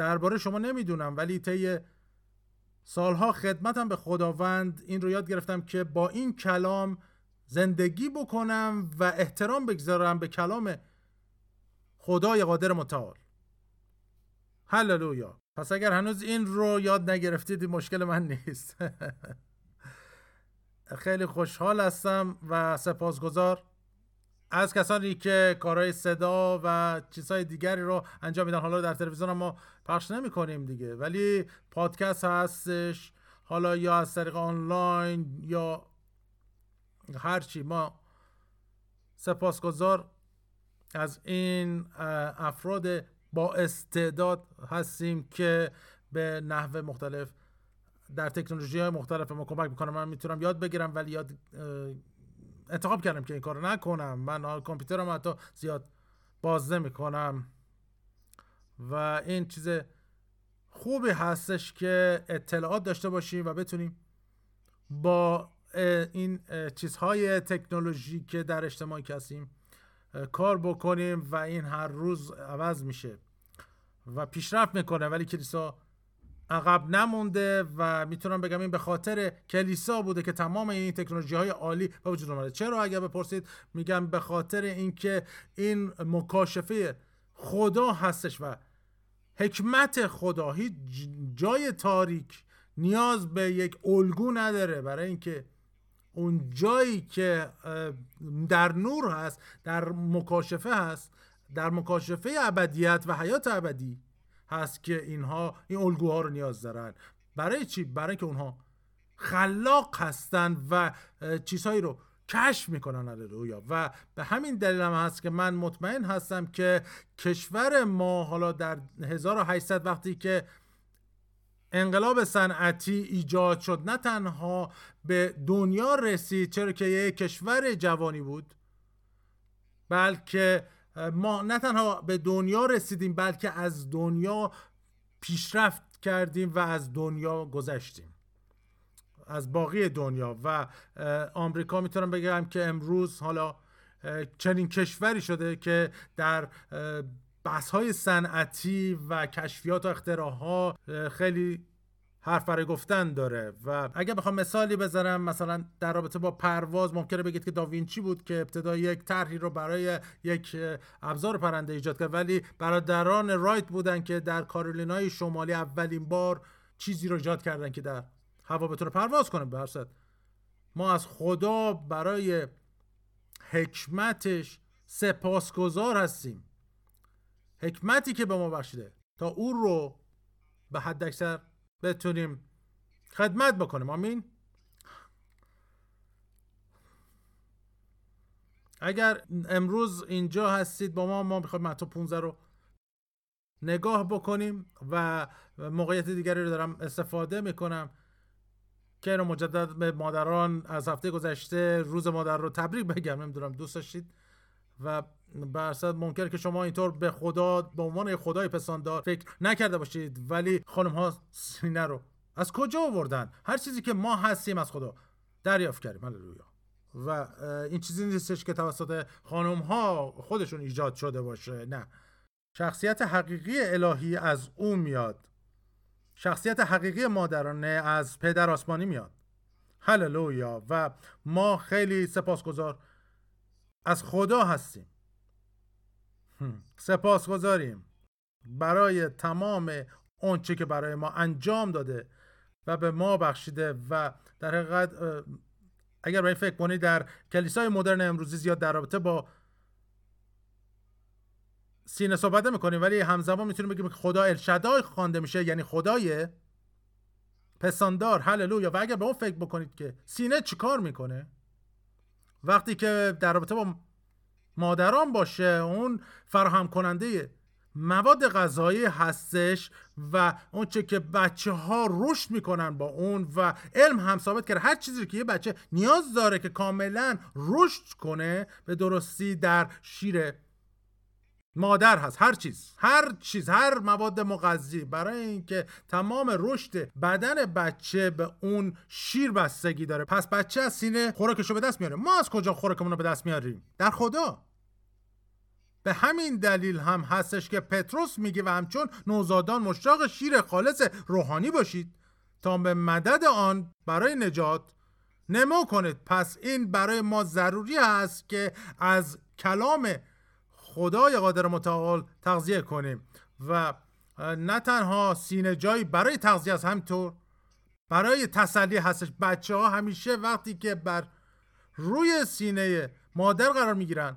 درباره شما نمی‌دونم ولی طی سالها خدمتم به خداوند این رو یاد گرفتم که با این کلام زندگی بکنم و احترام بگذارم به کلام خدای قادر متعال. هللویا. پس اگر هنوز این رو یاد نگرفتید مشکل من نیست. خیلی خوشحال هستم و سپاسگزار. از کسانی که کارهای صدا و چیزهای دیگری رو انجام میدن. حالا در تلویزیون ما پخش نمی کنیم دیگه. ولی پادکست هستش. حالا یا از طریق آنلاین یا هرچی ما سپاسگزار از این افراد با استعداد هستیم که به نحو مختلف در تکنولوژی های مختلف ما کمک می‌کنم من می‌تونم یاد بگیرم ولی یاد انتخاب کردم که این کار نکنم. من کامپیوترم حتی زیاد باز نمی‌کنم. و این چیز خوبی هستش که اطلاعات داشته باشیم و بتونیم با این چیزهای تکنولوژی که در اجتماعی هستیم کار بکنیم و این هر روز عوض میشه و پیشرفت می‌کنه. ولی کلیسا عقب نمونده و می‌تونم بگم این به خاطر کلیسا بوده که تمام این تکنولوژی های عالی به وجود اومده. چرا اگر بپرسید؟ میگم به خاطر اینکه این مکاشفه خدا هستش و حکمت خدا هیچ جای تاریک نیاز به یک الگو نداره. برای اینکه اون جایی که در نور هست در مکاشفه هست در مکاشفه ابدیت و حیات ابدی هست که اینها این الگوها رو نیاز دارن. برای چی؟ برای که اونها خلاق هستن و چیزهایی رو کشف می‌کنن. هللویا و به همین دلیل هم هست که من مطمئن هستم که کشور ما حالا در 1800 وقتی که انقلاب صنعتی ایجاد شد نه تنها به دنیا رسید چرا که یک کشور جوانی بود بلکه ما نه تنها به دنیا رسیدیم بلکه از دنیا پیشرفت کردیم و از دنیا گذشتیم. از باقی دنیا و آمریکا می‌تونم بگم که امروز حالا چنین کشوری شده که در بحث های صنعتی و کشفیات و اختراعها خیلی حرف برای گفتن داره. و اگر بخوام مثالی بذارم مثلا در رابطه با پرواز ممکنه بگید که داوینچی بود که ابتدا یک طرحی رو برای یک ابزار پرنده ایجاد کرد ولی برادران رایت بودن که در کارولینای شمالی اولین بار چیزی رو ایجاد کردن که در هوا بتونه پرواز کنه. به ما از خدا برای حکمتش سپاسگزار هستیم. حکمتی که به ما بخشیده تا او رو به حد اکثر بتونیم خدمت بکنیم. آمین. اگر امروز اینجا هستید با ما ما می‌خوایم متا 15 رو نگاه بکنیم و موقعیت دیگری رو دارم استفاده می‌کنم. که اینو مجدد به مادران از هفته گذشته روز مادر رو تبریک بگم. نمی‌دونم دوست داشتید؟ و برصد ممکن که شما اینطور به خدا به عنوان خدای پساندار فکر نکرده باشید ولی خانم ها سینه رو از کجا آوردن؟ هر چیزی که ما هستیم از خدا دریافت کردیم. هللویا. و این چیزی نیستش که توسط خانم ها خودشون ایجاد شده باشه نه. شخصیت حقیقی الهی از او میاد. شخصیت حقیقی مادرانه از پدر آسمانی میاد. هللویا. و ما خیلی سپاسگزار از خدا هستیم. سپاسگزاریم. برای تمام اونچه که برای ما انجام داده و به ما بخشیده و در حقیقت اگر برای فکر کنید در کلیسای مدرن امروزی زیاد در رابطه با سینه صحبت می‌کنیم ولی همزمان می‌تونیم بگیم که خدا الشدای خوانده میشه یعنی خدای پساندار هللویا. و اگر به اون فکر بکنید که سینه چیکار می‌کنه؟ وقتی که در رابطه با مادران باشه اون فراهم کننده مواد غذایی هستش و اون چه که بچه ها رشد می‌کنن با اون و علم هم ثابت کرده هر چیزی که یه بچه نیاز داره که کاملا رشد کنه به درستی در شیر مادر هست هر چیز هر چیز هر مواد مغذی. برای اینکه تمام رشد بدن بچه به اون شیر بستگی داره. پس بچه از سینه خوراکش رو به دست میاره. ما از کجا خوراکمون رو به دست میاریم؟ در خدا. به همین دلیل هم هستش که پتروس میگه و همچون نوزادان مشتاق شیر خالص روحانی باشید تا به مدد آن برای نجات نمو کنید. پس این برای ما ضروری است که از کلام خدای قادر متعال تغذیه کنیم و نه تنها سینه جایی برای تغذیه است همینطور برای تسلی هستش. بچه ها همیشه وقتی که بر روی سینه مادر قرار می‌گیرن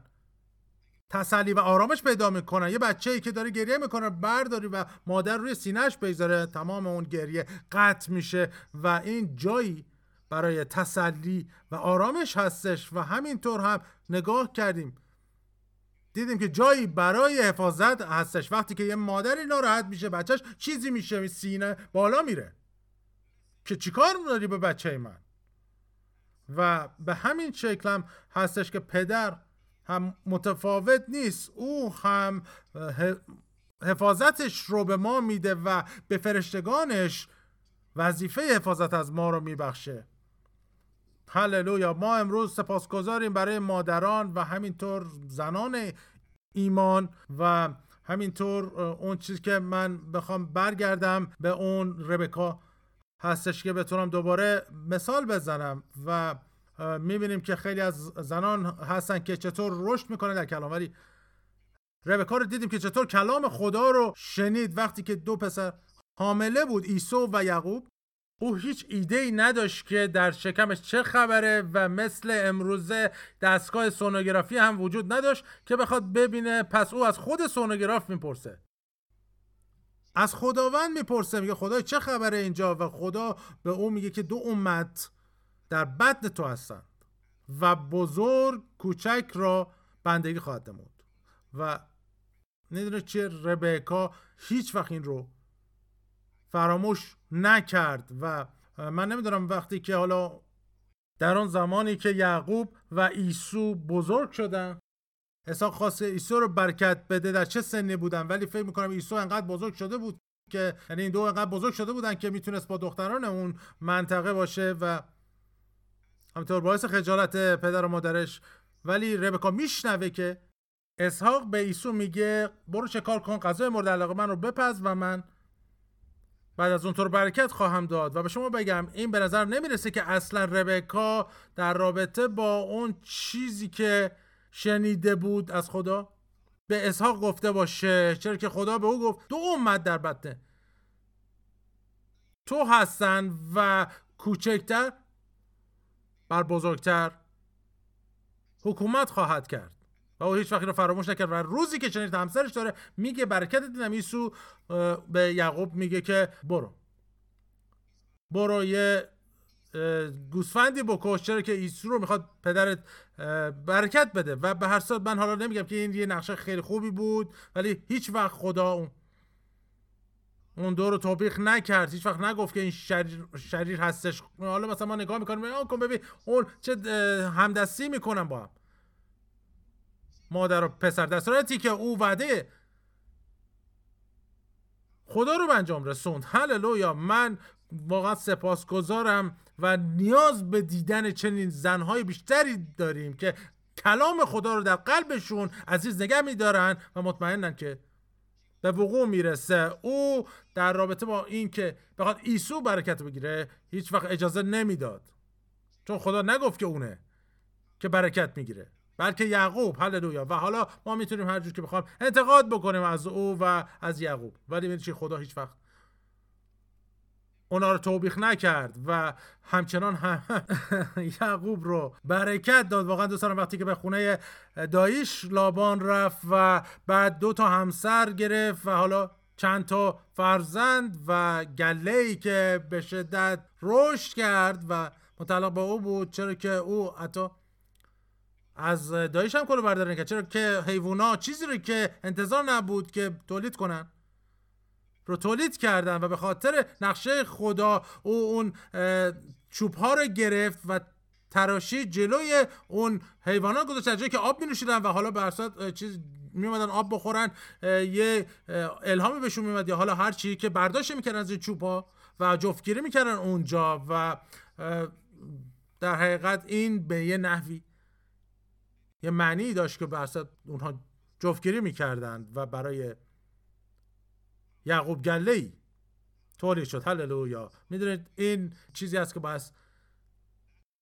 تسلی و آرامش پیدا می‌کنن. یه بچه ای که داره گریه می‌کنه برداری و مادر روی سینهش بگذاره تمام اون گریه قطع میشه و این جایی برای تسلی و آرامش هستش. و همینطور هم نگاه کردیم دیدیم که جایی برای حفاظت هستش. وقتی که یه مادری ناراحت میشه بچهش چیزی میشه سینه بالا میره. که چیکار داری به بچه من؟ و به همین شکل هم هستش که پدر هم متفاوت نیست. او هم حفاظتش رو به ما میده و به فرشتگانش وظیفه حفاظت از ما رو میبخشه. هللویا. ما امروز سپاسگزاریم برای مادران و همینطور زنان ایمان و همینطور اون چیز که من بخوام برگردم به اون ربکا هستش که بتونم دوباره مثال بزنم و می‌بینیم که خیلی از زنان هستن که چطور رشد می‌کنه در کلام. ولی ربکا رو دیدیم که چطور کلام خدا رو شنید وقتی که دو پسر حامله بود ایسو و یعقوب. او هیچ ایده ای نداشت که در شکمش چه خبره و مثل امروزه دستگاه سونوگرافی هم وجود نداشت که بخواد ببینه. پس او از خود سونوگراف می‌پرسه. از خداوند می‌پرسه میگه خدای چه خبره اینجا؟ و خدا به او میگه که دو امت در بدن تو هستند و بزرگ کوچک را بندگی خواهد نمود. و ندونه چه ربکا هیچ وقت این رو فراموش نکرد و من نمی‌دونم وقتی که حالا در آن زمانی که یعقوب و ایسو بزرگ شدن اسحاق خواست ایسو رو برکت بده در چه سنی بودن؟ ولی فکر می‌کنم ایسو انقدر بزرگ شده بود که یعنی این دو انقدر بزرگ شده بودن که می‌تونست با دختران اون منطقه باشه و همینطور باعث خجالت پدر و مادرش. ولی ربکا میشنوه که اسحاق به ایسو میگه برو چه کار کن غذای مورد علاقه من رو بپز و من بعد از اون طور برکت خواهم داد و به شما بگم این به نظر نمی‌رسه که اصلا ربکا در رابطه با اون چیزی که شنیده بود از خدا. به اسحاق گفته باشه چرا که خدا به او گفت دو امت در بطنه تو هستن و کوچکتر بر بزرگتر حکومت خواهد کرد. او هیچ وقتی رو فراموش نکرد و روزی که چنین همسرش داره میگه برکت دیدم ایسو به یعقوب میگه که برو. برو یه گوسفندی بکش چرا که ایسو رو می‌خواد پدرت برکت بده. و به هر صورت من حالا نمیگم که این یه نقشه خیلی خوبی بود ولی هیچ وقت خدا اون اون دو رو توبیخ نکرد. هیچ وقت نگفت که این شریر, شریر هستش. حالا مثلا ما نگاه می‌کنیم آن کن ببین اون چه همدستی می‌کنن با هم. مادر و پسر در صورتی که او وعده خدا رو به انجام رسوند. هللویا. من واقعا سپاسگزارم و نیاز به دیدن چنین زنهای بیشتری داریم که کلام خدا رو در قلبشون عزیز نگه میدارن و مطمئنن که به وقوع می‌رسه. او در رابطه با این که بخواد ایسو برکت بگیره هیچ وقت اجازه نمی‌داد. چون خدا نگفت که اونه که برکت می‌گیره. بلکه یعقوب هللویا. و حالا ما می‌تونیم هر جور که بخوام انتقاد بکنیم از او و از یعقوب. ولی ببینید خدا هیچ وقت اونا رو توبیخ نکرد و همچنان هم یعقوب رو برکت داد. واقعا دوستان وقتی که به خونه داییش لابان رفت و بعد دو تا همسر گرفت و حالا چند تا فرزند و گله ای که به شدت رشد کرد و متعلق به او بود. چرا که او حتی از دایش هم کلو برداره که چرا که حیوونا چیزی رو که انتظار نبود که تولید کنن رو تولید کردن و به خاطر نقشه خدا او اون چوب ها رو گرفت و تراشی جلوی اون حیوانات گذاشت. جایی که آب می نوشیدن و حالا به چیز می آب بخورن یه الهامی بهشون میومد یا حالا هر چی که برداشت می‌کردن از این چوب ها و جفتگیری می‌کردن اونجا و در حقیقت این به یه نحوی. یه معنی داشت که به اونها جفتگیری می‌کردند و برای یعقوب گله ای تولید شد. هللویا. می‌دونید این چیزی است که باید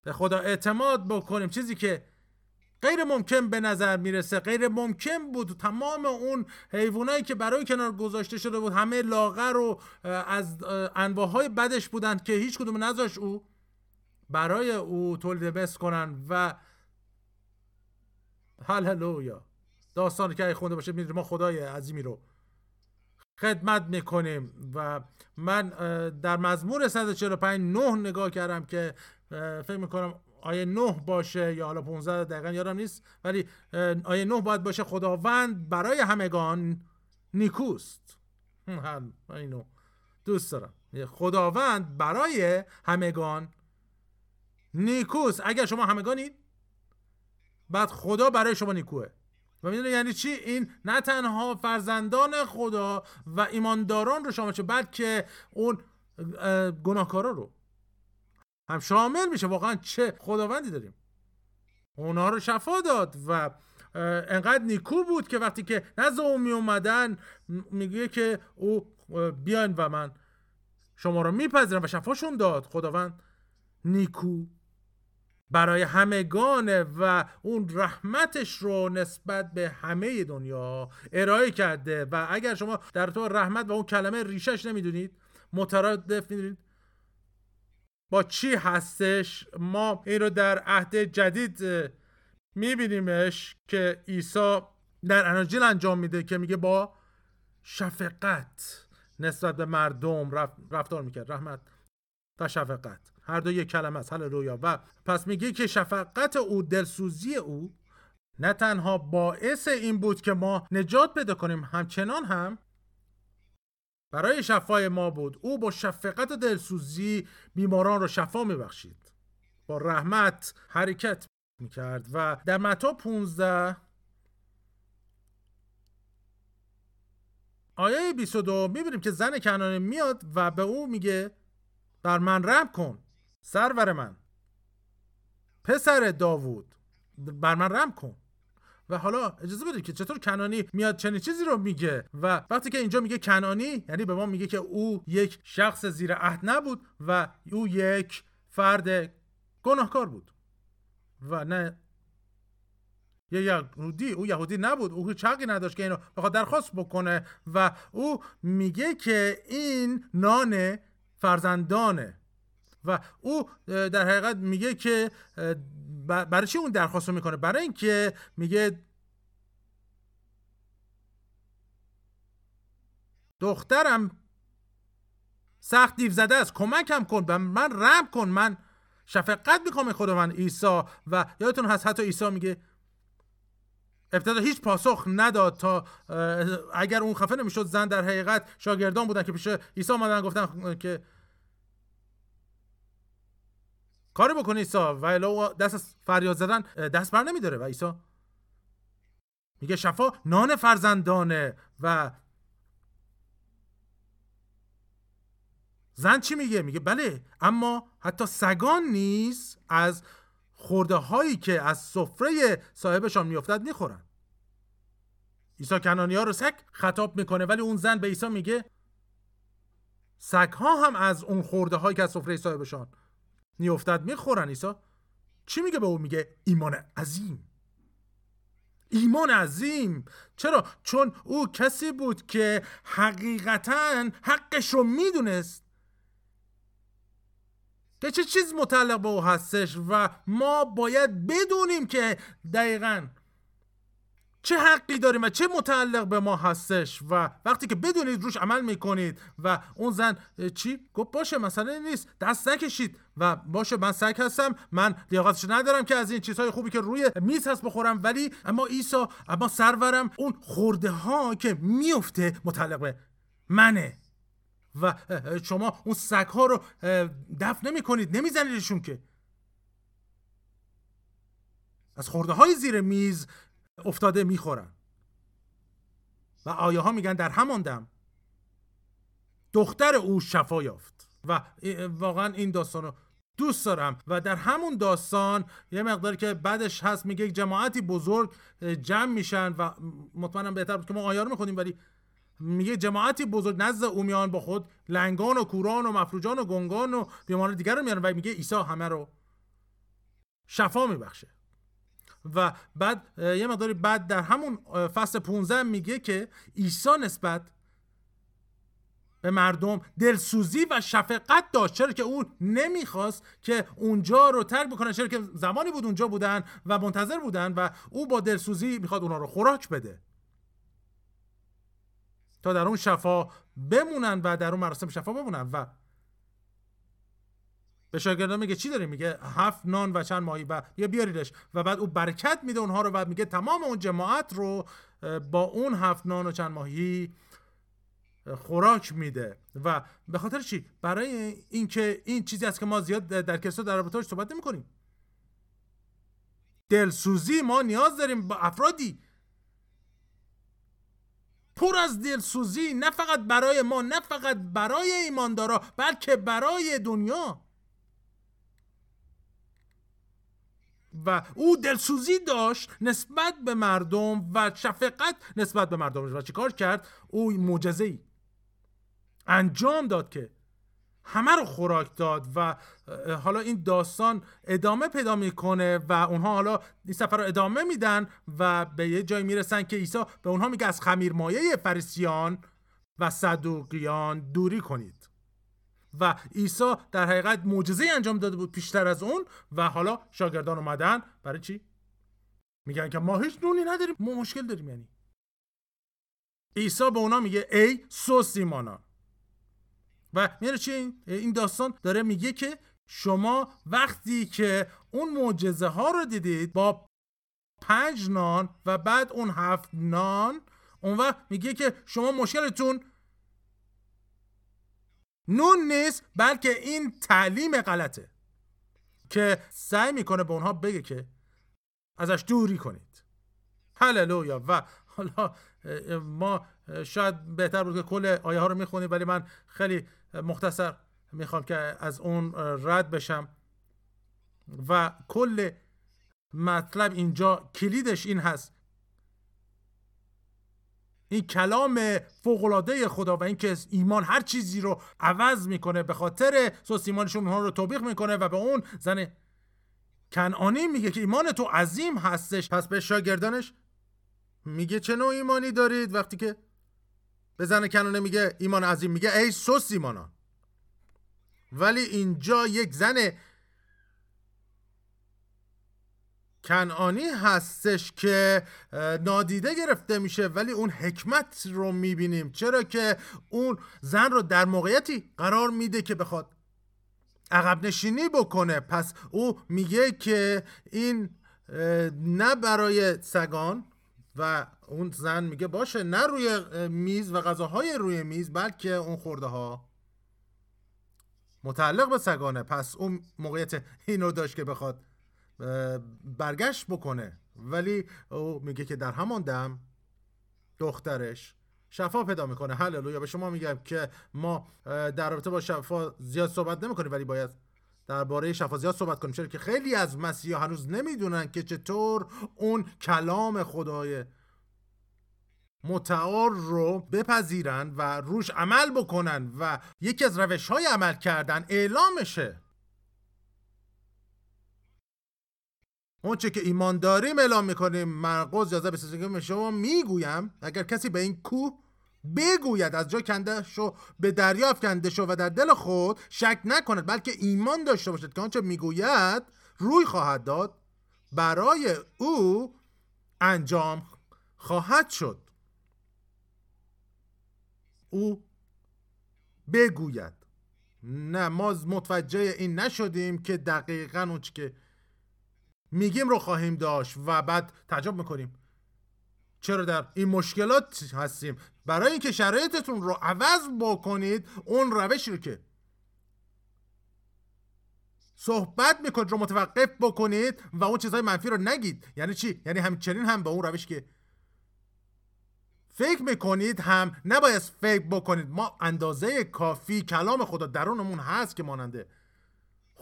به خدا اعتماد بکنیم. چیزی که غیر ممکن به نظر می‌رسه غیر ممکن بود تمام اون حیوانایی که برای کنار گذاشته شده بود همه لاغر و از انواع بدش بودند که هیچ کدوم نذاش او برای او تولید بس کنن و هللویا. داستانی که خونده باشه می‌دونیم ما خدای عظیمی رو خدمت می‌کنیم و من در مزمور 145 نه نگاه کردم که فکر می‌کنم آیه نه باشه یا حالا 15 دقیقا یادم نیست ولی آیه نه باید باشه خداوند برای همگان نیکوست. اینو دوست دارم. خداوند برای همگان نیکوست. اگر شما همگانید بعد خدا برای شما نیکوه. و می‌دونه یعنی چی؟ این نه تنها فرزندان خدا و ایمانداران رو شامل چه بلکه اون گناهکارا رو. هم شامل میشه. واقعا چه خداوندی داریم. اونا رو شفا داد و انقدر نیکو بود که وقتی که نزد او می اومدن میگه که او بیاین و من شما رو میپذیرم و شفاشون داد. خداوند نیکو برای همگانه و اون رحمتش رو نسبت به همه دنیا ارائه کرده. و اگر شما در تو رحمت و اون کلمه ریشش نمی‌دونید مترادف می‌دونید با چی هستش ما این رو در عهد جدید میبینیمش که عیسی در اناجیل انجام میده که میگه با شفقت نسبت به مردم رفتار می‌کرد. رحمت و شفقت. هر دو یک کلمه است رویا. و پس میگه که شفقت او دلسوزی او نه تنها باعث این بود که ما نجات پیدا کنیم همچنان هم برای شفای ما بود. او با شفقت و دلسوزی بیماران رو شفا میبخشید. با رحمت حرکت می‌کرد. و در متا 15 آیه 22 می‌بینیم که زن کنانه میاد و به او میگه بر من رحم کن. سرور من. پسر داوود بر من رحم کن. و حالا اجازه بدید که چطور کنانی میاد چنین چیزی رو میگه و وقتی که اینجا میگه کنانی یعنی به ما میگه که او یک شخص زیر عهد نبود و او یک فرد گناهکار بود. و نه یه یهودی او یهودی نبود او هیچ حقی نداشت که اینو بخواد درخواست بکنه و او میگه که این نان فرزندانه. و او در حقیقت میگه که برای چی اون درخواست رو می‌کنه؟ برای اینکه میگه دخترم سخت دیو زده است کمکم کن من رم کن من شفقت می‌کنم خدا من عیسی و یادتون هست حتی عیسی میگه ابتدا هیچ پاسخ نداد تا اگر اون خفه نمی‌شد زن در حقیقت شاگردان بودن که پیش عیسی آمدن گفتن که کاری بکنه عیسی. و الا دست فریاد زدن دست بر نمیداره. و عیسی میگه شفا نان فرزندانه. و زن چی میگه؟ میگه بله اما حتی سگان نیز از خورده هایی که از سفره صاحبشان میافتد می‌خورن عیسی کنانی ها رو سگ خطاب می‌کنه ولی اون زن به عیسی میگه سگ ها هم از اون خورده هایی که از سفره صاحبشان میافتد می‌خورن عیسی. چی میگه به او؟ میگه ایمان عظیم. ایمان عظیم. چرا؟ چون او کسی بود که حقیقتا حقش رو می‌دونست. که چه چیز متعلق به او هستش و ما باید بدونیم که دقیقا چه حقی داریم و چه متعلق به ما هستش و وقتی که بدونید روش عمل می‌کنید و اون زن چی؟ گفت باشه مسئله نیست. دست نکشید. و باشه من سگ هستم. من لیاقتش ندارم که از این چیزهای خوبی که روی میز هست بخورم. ولی اما عیسی اما سرورم اون خورده ها که میفته متعلق به منه. و شما اون سگ ها رو دفن نمی کنید نمیزنیدشون که. از خورده های زیر میز افتاده می‌خورن. و آیه ها میگن در همان دم دختر او شفا یافت. و واقعا این داستان رو دوست دارم. و در همون داستان یه مقداری که بعدش هست میگه یک جماعتی بزرگ جمع میشن و مطمئنم بهتر بود که ما آیار می‌خونیم ولی میگه جماعتی بزرگ نزد اومیان با خود لنگان و کوران و مفروجان و گنگان و بیماران دیگر رو میارن. و میگه عیسی همه رو شفا میبخشه. و بعد یه مقداری بعد در همون فصل 15 میگه که عیسی نسبت به مردم دلسوزی و شفقت داشت. چرا که اون نمی‌خواست که اونجا رو ترک بکنه چرا که زمانی بود اونجا بودن و منتظر بودن و او با دلسوزی می‌خواد اونا رو خوراک بده. تا در اون شفا بمونن و در اون مراسم شفا بمونن. و به شاگردان میگه چی داری میگه؟ هفت نان و چند ماهی و یا بیاریدش. و بعد او برکت میده اونها رو و میگه تمام اون جماعت رو با اون هفت نان و چند ماهی خوراک میده. و به خاطر چی؟ برای اینکه این چیزی است که ما زیاد در کلیسا در رابطه صحبت نمی کنیم دلسوزی ما نیاز داریم با افرادی. پر از دلسوزی نه فقط برای ما نه فقط برای ایماندارا بلکه برای دنیا. و او دلسوزی داشت نسبت به مردم و شفقت نسبت به مردم. و چیکار کرد؟ او معجزه ای انجام داد که همه رو خوراک داد و حالا این داستان ادامه پیدا می‌کنه و اونها حالا این سفر رو ادامه میدن و به یه جای می‌رسن که عیسی به اونها میگه از خمیر مایه فریسیان و صدوقیان دوری کنید. و عیسی در حقیقت معجزه انجام داده بود پیشتر از اون و حالا شاگردان اومدن. برای چی؟ میگن که ما هیچ نونی نداریم ما مشکل داریم یعنی. عیسی به اونا میگه ای سوسیمانان و میره چی؟ این داستان داره میگه که شما وقتی که اون معجزه ها رو دیدید با پنج نان و بعد اون هفت نان اون وقت میگه که شما مشکلتون نون نیست بلکه این تعلیم غلطه. که سعی می‌کنه به اونها بگه که ازش دوری کنید. هللویا. و حالا ما شاید بهتر بود که کل آیه ها رو می‌خونیم ولی من خیلی مختصر می‌خوام که از اون رد بشم. و کل مطلب اینجا کلیدش این هست. این کلام فوقلاده خدا و اینکه ایمان هر چیزی رو عوض می‌کنه به خاطر سوس ایمانشون اونها رو توبیخ می‌کنه و به اون زن کنعانی میگه که ایمان تو عظیم هستش. پس به شاگردانش میگه چه نوع ایمانی دارید؟ وقتی که به زن کنانه میگه ایمان عظیم میگه ای سوس ایمانان ولی اینجا یک زن کنعانی هستش که نادیده گرفته میشه ولی اون حکمت رو می‌بینیم. چرا که اون زن رو در موقعیتی قرار میده که بخواد عقب نشینی بکنه. پس او میگه که این نه برای سگان و اون زن میگه باشه نه روی میز و غذاهای روی میز بلکه اون خورده ها متعلق به سگانه. پس اون موقعیت اینو داشت که بخواد برگشت بکنه. ولی او میگه که در همان دم دخترش شفا پیدا می‌کنه. هللویا. به شما میگم که ما در رابطه با شفا زیاد صحبت نمی‌کنیم ولی باید درباره شفا زیاد صحبت کنیم. چرا که خیلی از مسیحا هنوز نمی‌دونن که چطور اون کلام خدای متعال رو بپذیرن و روش عمل بکنن و یکی از روش های عمل کردن اعلامشه. اون چه که ایمان داریم اعلام می‌کنیم. مرقس 11 به شما می‌گویم اگر کسی به این کوه بگوید از جا کنده شو به دریا افکنده شو و در دل خود شک نکند بلکه ایمان داشته باشد که آنچه می‌گوید روی خواهد داد برای او انجام خواهد شد. او بگوید. نه ما متوجه این نشدیم که دقیقا اون که میگیم رو خواهیم داشت و بعد تعجب می‌کنیم. چرا در این مشکلات هستیم؟ برای اینکه شرایطتون رو عوض بکنید اون روشی رو که صحبت می‌کنید رو متوقف بکنید و اون چیزهای منفی رو نگید. یعنی چی؟ یعنی همچنین هم به اون روش که فکر می‌کنید هم نباید فکر بکنید. ما اندازه کافی کلام خدا درونمون هست که ماننده.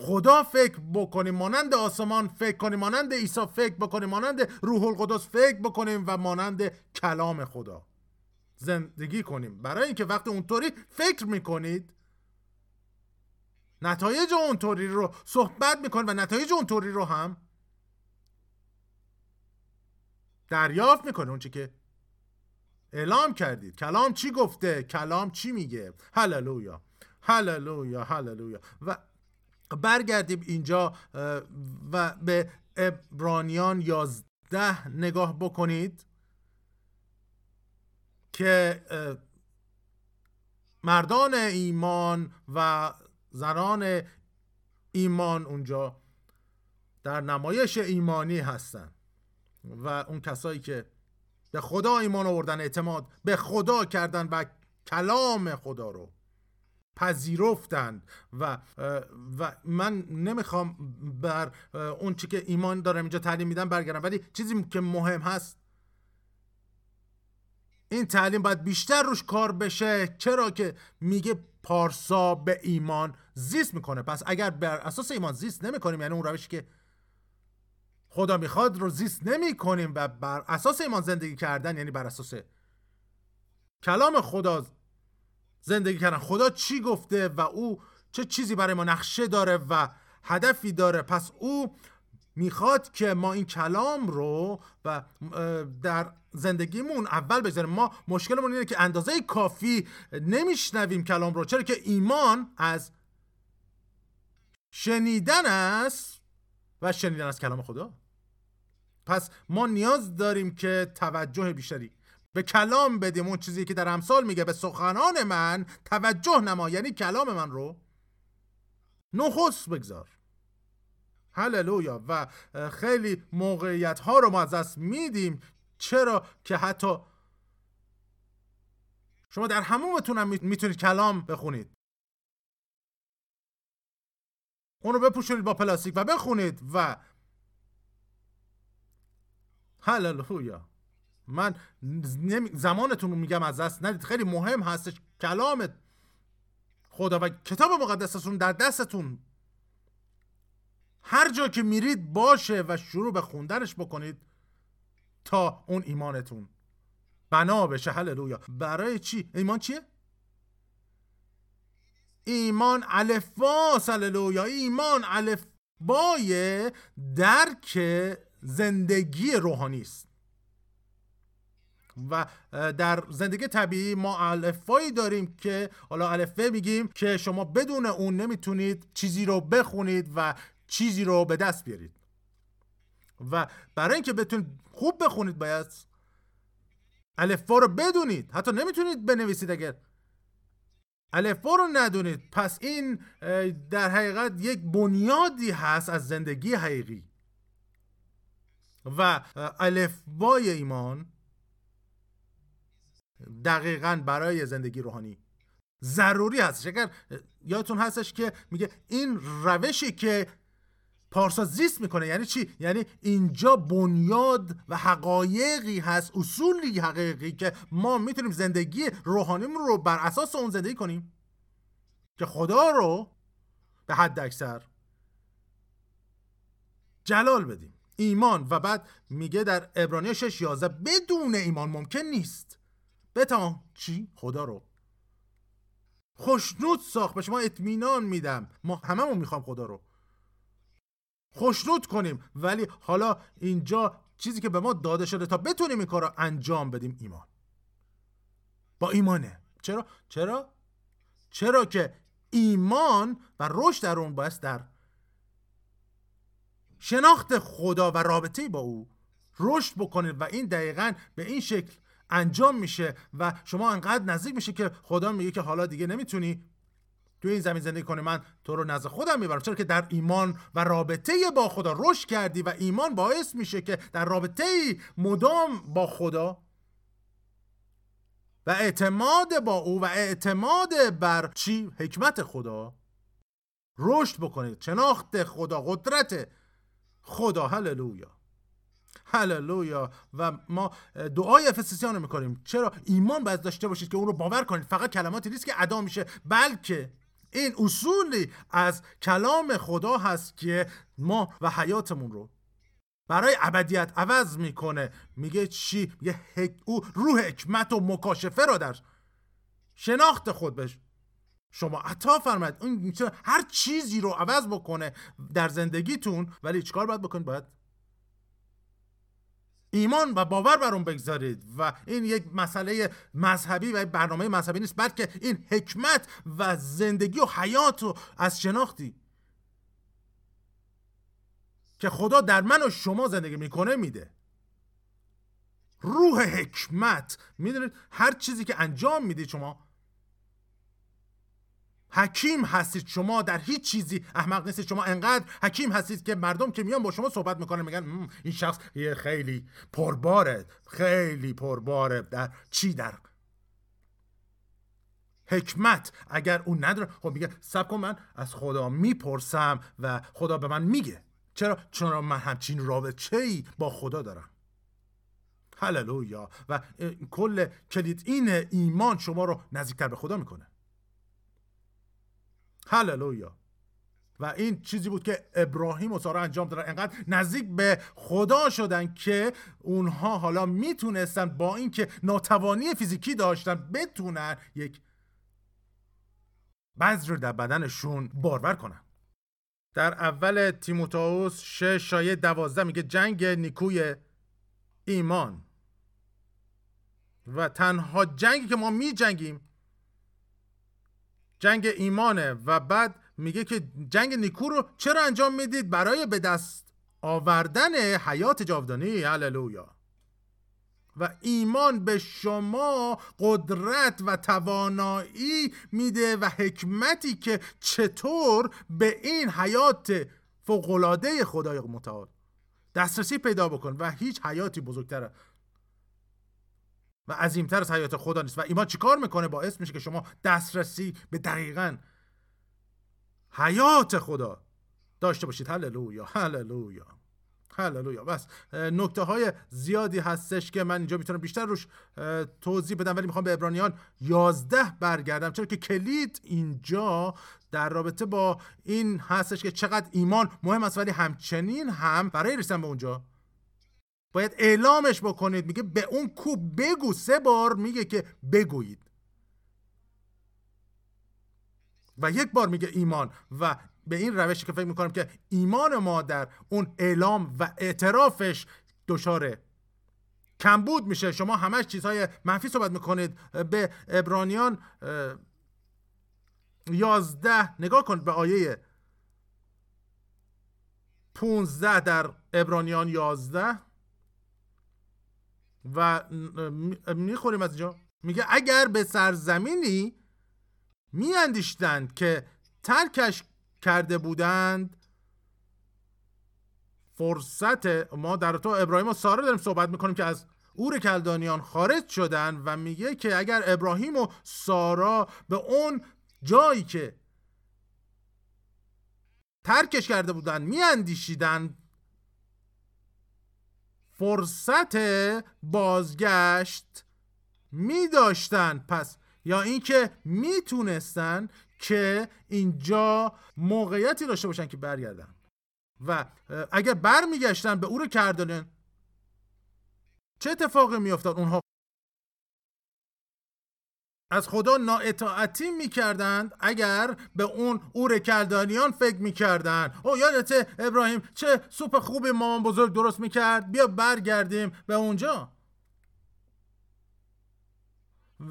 خدا فکر بکنیم مانند آسمان فکر کنیم مانند عیسی فکر بکنیم مانند روح القدس فکر بکنیم و مانند کلام خدا. زندگی کنیم. برای اینکه وقتی اونطوری فکر می‌کنید نتایج اونطوری رو صحبت می‌کنید و نتایج اونطوری رو هم دریافت می‌کنه اون که اعلام کردید. کلام چی گفته؟ کلام چی میگه؟ هللویا. هللویا هللویا. و برگردیم اینجا و به ابرانیان یازده نگاه بکنید که مردان ایمان و زنان ایمان اونجا در نمایش ایمانی هستن و اون کسایی که به خدا ایمان آوردن اعتماد به خدا کردن و کلام خدا رو پذیرفتند و و من نمی‌خوام بر اون چی که ایمان دارم اینجا تعلیم میدم برگردم. ولی چیزی که مهم هست این تعلیم باید بیشتر روش کار بشه. چرا که میگه پارسا به ایمان زیست می‌کنه. پس اگر بر اساس ایمان زیست نمی‌کنیم یعنی اون روشی که خدا می‌خواد رو زیست نمی کنیم و بر اساس ایمان زندگی کردن یعنی بر اساس کلام خدا زندگی کردن. خدا چی گفته و او چه چیزی برای ما نقشه داره و هدفی داره. پس او می‌خواد که ما این کلام رو و در زندگیمون اول بذاریم ما مشکلمون اینه که اندازه کافی نمیشنویم کلام رو. چرا که ایمان از شنیدن است و شنیدن از کلام خدا. پس ما نیاز داریم که توجه بیشتری به کلام بدیم اون چیزی که در امثال میگه به سخنان من توجه نما. یعنی کلام من رو نخست بگذار. هللویا. و خیلی موقعیت ها رو ما از دست میدیم. چرا که حتی شما در همومتون هم می‌تونید کلام بخونید. اون رو بپوشونید با پلاستیک و بخونید و هللویا. من زمانتون رو میگم از دست ندید. خیلی مهم هستش. کلام خدا و کتاب مقدستون در دستتون. هر جا که میرید باشه و شروع به خوندنش بکنید تا اون ایمانتون بنا بشه. هللویا. برای چی؟ ایمان چیه؟ ایمان الفباس هللویا. ایمان الفبای درک زندگی روحانی است. و در زندگی طبیعی ما الفایی داریم که حالا الفه میگیم که شما بدون اون نمی‌تونید چیزی رو بخونید و چیزی رو به دست بیارید. و برای اینکه بتونید خوب بخونید باید الفا رو بدونید. حتی نمی‌تونید بنویسید اگر الفا رو ندونید. پس این در حقیقت یک بنیادی هست از زندگی حقیقی. و الفبای ایمان دقیقا برای زندگی روحانی. ضروری هست اگر یادتون هستش که میگه این روشی که پارسا زیست می‌کنه یعنی چی؟ یعنی اینجا بنیاد و حقایقی هست اصولی حقیقی که ما می‌تونیم زندگی روحانیمون رو بر اساس اون زندگی کنیم. که خدا رو به حد اکثر جلال بدیم. ایمان. و بعد میگه در ابرانی 6 11 بدون ایمان ممکن نیست. بتوان چی؟ خدا رو. خوشنود ساخت به شما اطمینان میدم. ما هممون می‌خوام خدا رو. خوشنود کنیم. ولی حالا اینجا چیزی که به ما داده شده تا بتونیم این کار رو انجام بدیم ایمان. با ایمانه. چرا؟ چرا؟ چرا که ایمان و رشد در اون باید در شناخت خدا و رابطه با او رشد بکنید و این دقیقا به این شکل انجام میشه و شما انقدر نزدیک میشه که خدا میگه که حالا دیگه نمی‌تونی توی این زمین زندگی کنی. من تو رو نزد خودم می‌برم. چرا که در ایمان و رابطه با خدا رشد کردی و ایمان باعث میشه که در رابطه مدام با خدا و اعتماد با او و اعتماد بر چی؟ حکمت خدا رشد بکنید. شناخت خدا قدرت خدا. هللویا. هللویا. و ما دعای افسسیان رو می‌کنیم چرا؟ ایمان باید داشته باشید که اون رو باور کنید. فقط کلماتی نیست که ادا میشه. بلکه این اصولی از کلام خدا هست که ما و حیاتمون رو برای ابدیت عوض می‌کنه. میگه چی؟ میگه او روح حکمت و مکاشفه را در شناخت خود بش. شما عطا فرمد اون هر چیزی رو عوض بکنه در زندگیتون. ولی چیکار باید بکنید؟ باید ایمان و باور بر اون بگذارید. و این یک مسئله مذهبی و برنامه مذهبی نیست بلکه این حکمت و زندگی و حیات رو از شناختی. که خدا در من و شما زندگی می‌کنه میده. روح حکمت. می‌دونید؟ هر چیزی که انجام می‌دید شما حکیم هستید. شما در هیچ چیزی احمق نیستید. شما انقدر حکیم هستید که مردم که میان با شما صحبت می‌کنن میگن این شخص یه خیلی پرباره خیلی پرباره. در چی؟ در حکمت. اگر اون نداره خب میگه سب کن من از خدا می‌پرسم و خدا به من میگه. چرا؟ چون من همچین رابطه ای با خدا دارم. هللویا. و کل کلید این ایمان شما رو نزدیکتر به خدا می‌کنه. هللویا. و این چیزی بود که ابراهیم و سارا انجام دادن. انقدر نزدیک به خدا شدن که اونها حالا می‌تونستن با اینکه ناتوانی فیزیکی داشتن بتونن یک بذر در بدنشون بارور کنن. در اول تیموتائوس 6 شایه دوازده میگه جنگ نیکوی ایمان. و تنها جنگی که ما می جنگیم جنگ ایمانه و بعد میگه که جنگ نیکو رو چرا انجام می‌دید؟ برای به دست آوردن حیات جاودانی هللویا. و ایمان به شما قدرت و توانایی میده و حکمتی که چطور به این حیات فوقلاده خدای متعال دسترسی پیدا بکن و هیچ حیاتی بزرگتر و عظیمتر از حیات خدا نیست. و ایمان چیکار می‌کنه؟ باعث میشه که شما دسترسی به دقیقا حیات خدا داشته باشید. هللویا هللویا هللویا. بس نکته های زیادی هستش که من اینجا می‌تونم بیشتر روش توضیح بدم ولی می‌خوام به ابرانیان 11 برگردم. چرا که کلید اینجا در رابطه با این هستش که چقدر ایمان مهم است ولی همچنین هم برای رسیدن به اونجا باید اعلامش بکنید. میگه به اون کو بگو. سه بار میگه که بگویید. و یک بار میگه ایمان. و به این روشی که فکر می‌کنم که ایمان ما در اون اعلام و اعترافش دچار کمبود میشه. شما همش چیزهای منفی صحبت می‌کنید. به ابرانیان یازده نگاه کنید به آیه 15 در ابرانیان یازده. و می‌خوریم از اینجا. میگه اگر به سرزمینی میاندیشتند که ترکش کرده بودند فرصت ما در تو ابراهیم و ساره داریم صحبت می‌کنیم که از اور کلدانیان خارج شدن و میگه که اگر ابراهیم و سارا به اون جایی که ترکش کرده بودن میاندیشیدن فرصت بازگشت می داشتن پس یا اینکه می‌تونستن که اینجا موقعیتی داشته باشن که برگردن. و اگر برمیگشتن به او رو کردن چه اتفاقی میافتاد؟ اونها از خدا نااطاعتی می‌کردند اگر به اون اور کلدانیان فکر می‌کردند. او یادته ابراهیم چه سوپ خوبی مامان بزرگ درست می‌کرد؟ بیا برگردیم به اونجا.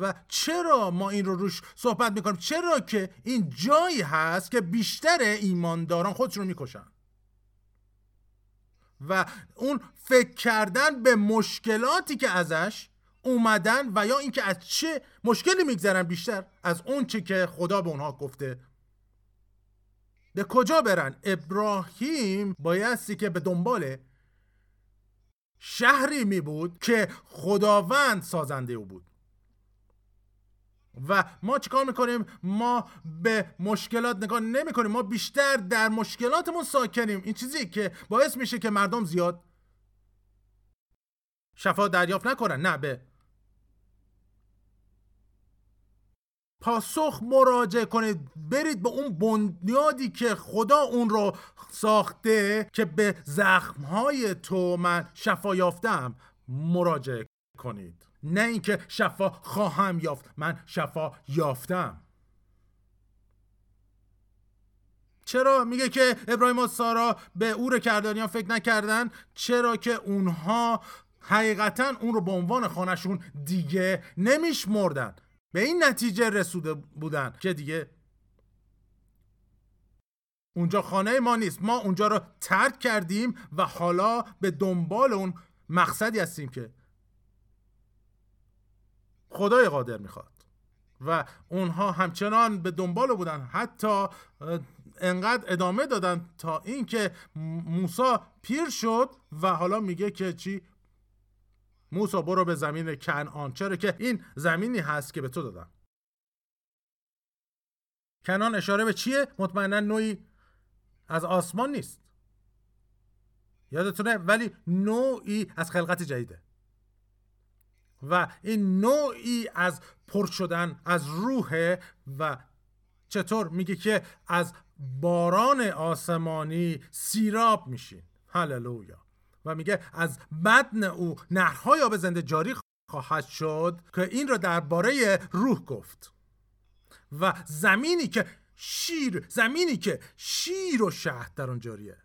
و چرا ما این رو روش صحبت می‌کنیم؟ چرا که این جایی هست که بیشتر ایمانداران خودشون رو می‌کشن. و اون فکر کردن به مشکلاتی که ازش اومدن و یا اینکه از چه مشکلی میگذرن بیشتر؟ از اون چه که خدا به اونها گفته. به کجا برن؟ ابراهیم بایستی که به دنبال شهری می بود که خداوند سازنده او بود. و ما چیکار می‌کنیم؟ ما به مشکلات نگاه نمی کنیم ما بیشتر در مشکلاتمون ساکنیم. این چیزی که باعث میشه که مردم زیاد شفا دریافت نکنن. نه به پاسخ مراجعه کنید. برید به اون بنیادی که خدا اون رو ساخته که به زخمهای تو من شفا یافتم مراجعه کنید. نه اینکه شفا خواهم یافت من شفا یافتم. چرا؟ میگه که ابراهیم و سارا به اور کردانیان فکر نکردن؟ چرا که اونها حقیقتا اون رو به عنوان خانشون دیگه نمیشمردن. به این نتیجه رسوده بودن که دیگه اونجا خانه ما نیست. ما اونجا رو ترک کردیم و حالا به دنبال اون مقصدی هستیم که خدای قادر می‌خواد. و اونها همچنان به دنبال بودن. حتی انقدر ادامه دادن تا اینکه موسا پیر شد و حالا میگه که چی؟ موسا برو به زمین کنعان. چرا که این زمینی هست که به تو دادم. کنان اشاره به چیه؟ مطمئنا نوعی از آسمان نیست. یادتونه؟ ولی نوعی از خلقت جدیده. و این نوعی از پر شدن از روحه و چطور میگه که از باران آسمانی سیراب میشین. هللویا. و میگه از بدن او نهرهای آب زنده جاری خواهد شد که این را درباره روح گفت. و زمینی که شیر زمینی که شیر و شهد در آن جاریه.